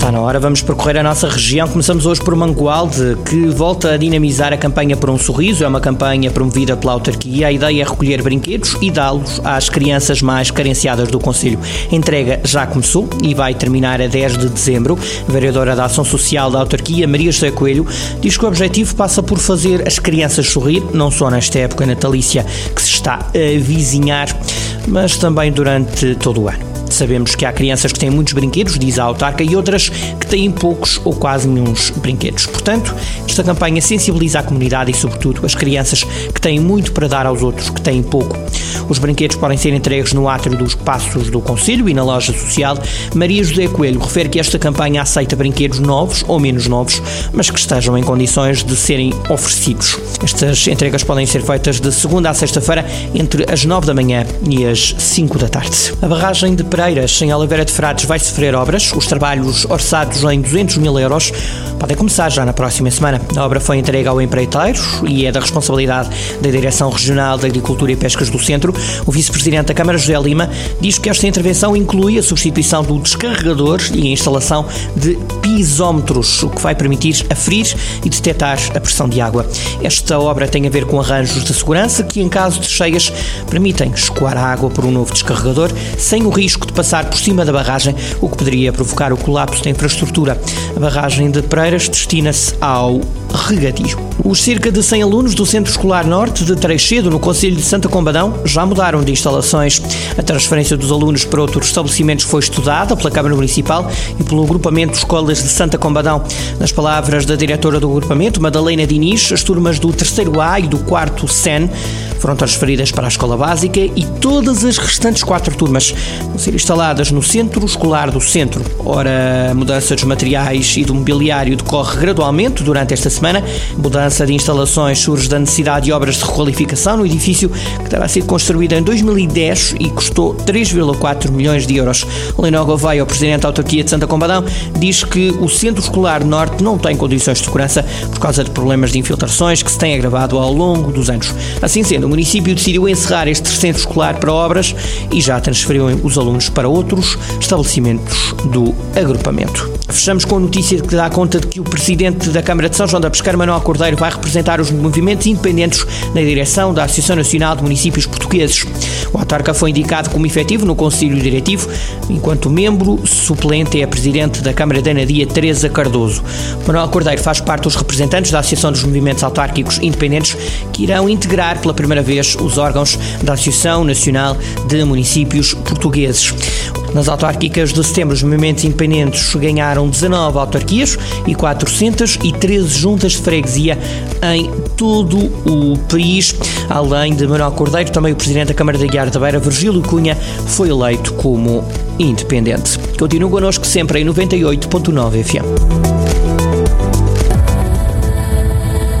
Está na hora, vamos percorrer a nossa região. Começamos hoje por Mangualde, que volta a dinamizar a campanha por um sorriso. É uma campanha promovida pela autarquia. A ideia é recolher brinquedos e dá-los às crianças mais carenciadas do Conselho. A entrega já começou e vai terminar a 10 de dezembro. A vereadora da Ação Social da autarquia, Maria José Coelho, diz que o objetivo passa por fazer as crianças sorrir, não só nesta época natalícia que se está a vizinhar, mas também durante todo o ano. Sabemos que há crianças que têm muitos brinquedos, diz a autarca, e outras que têm poucos ou quase nenhum brinquedos. Portanto, esta campanha sensibiliza a comunidade e, sobretudo, as crianças que têm muito para dar aos outros que têm pouco. Os brinquedos podem ser entregues no átrio dos passos do Conselho e na loja social. Maria José Coelho refere que esta campanha aceita brinquedos novos ou menos novos, mas que estejam em condições de serem oferecidos. Estas entregas podem ser feitas de segunda a sexta-feira entre as 9 da manhã e as 5 da tarde. A barragem de Pereiras, em Oliveira de Frades, vai sofrer obras. Os trabalhos orçados em 200 mil euros podem começar já na próxima semana. A obra foi entregue ao empreiteiro e é da responsabilidade da Direção Regional de Agricultura e Pescas do Centro. O vice-presidente da Câmara, José Lima, diz que esta intervenção inclui a substituição do descarregador e a instalação de pisómetros, o que vai permitir aferir e detectar a pressão de água. Esta obra tem a ver com arranjos de segurança que, em caso de cheias, permitem escoar a água por um novo descarregador sem o risco de passar por cima da barragem, o que poderia provocar o colapso da infraestrutura. A barragem de Pereiras destina-se ao regadio. Os cerca de 100 alunos do Centro Escolar Norte de Treixedo, no Conselho de Santa Combadão, já mudaram de instalações. A transferência dos alunos para outros estabelecimentos foi estudada pela Câmara Municipal e pelo Agrupamento de Escolas de Santa Combadão. Nas palavras da diretora do agrupamento, Madalena Diniz, as turmas do terceiro A e do quarto SEN foram transferidas para a escola básica e todas as restantes quatro turmas vão ser instaladas no Centro Escolar do Centro. Ora, a mudança dos materiais e do mobiliário decorre gradualmente durante esta semana. Mudança de instalações surge da necessidade de obras de requalificação no edifício que terá sido construído em 2010 e custou 3,4 milhões de euros. Leonor Gouveia, o presidente da autarquia de Santa Combadão, diz que o Centro Escolar Norte não tem condições de segurança por causa de problemas de infiltrações que se têm agravado ao longo dos anos. Assim sendo, município decidiu encerrar este centro escolar para obras e já transferiu os alunos para outros estabelecimentos do agrupamento. Fechamos com a notícia que dá conta de que o presidente da Câmara de São João da Pesqueira, Manuel Cordeiro, vai representar os movimentos independentes na direção da Associação Nacional de Municípios Portugueses. O autarca foi indicado como efetivo no Conselho Diretivo, enquanto membro suplente é a presidente da Câmara de Anadia, Teresa Cardoso. Manuel Cordeiro faz parte dos representantes da Associação dos Movimentos Autárquicos Independentes, que irão integrar pela primeira vez os órgãos da Associação Nacional de Municípios Portugueses. Nas autárquicas de setembro, os movimentos independentes ganharam 19 autarquias e 413 juntas de freguesia em todo o país. Além de Manuel Cordeiro, também o presidente da Câmara de Aguiar da Beira, Virgílio Cunha, foi eleito como independente. Continua connosco sempre em 98.9 FM.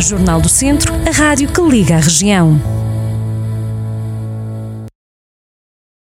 Jornal do Centro, a rádio que liga a região.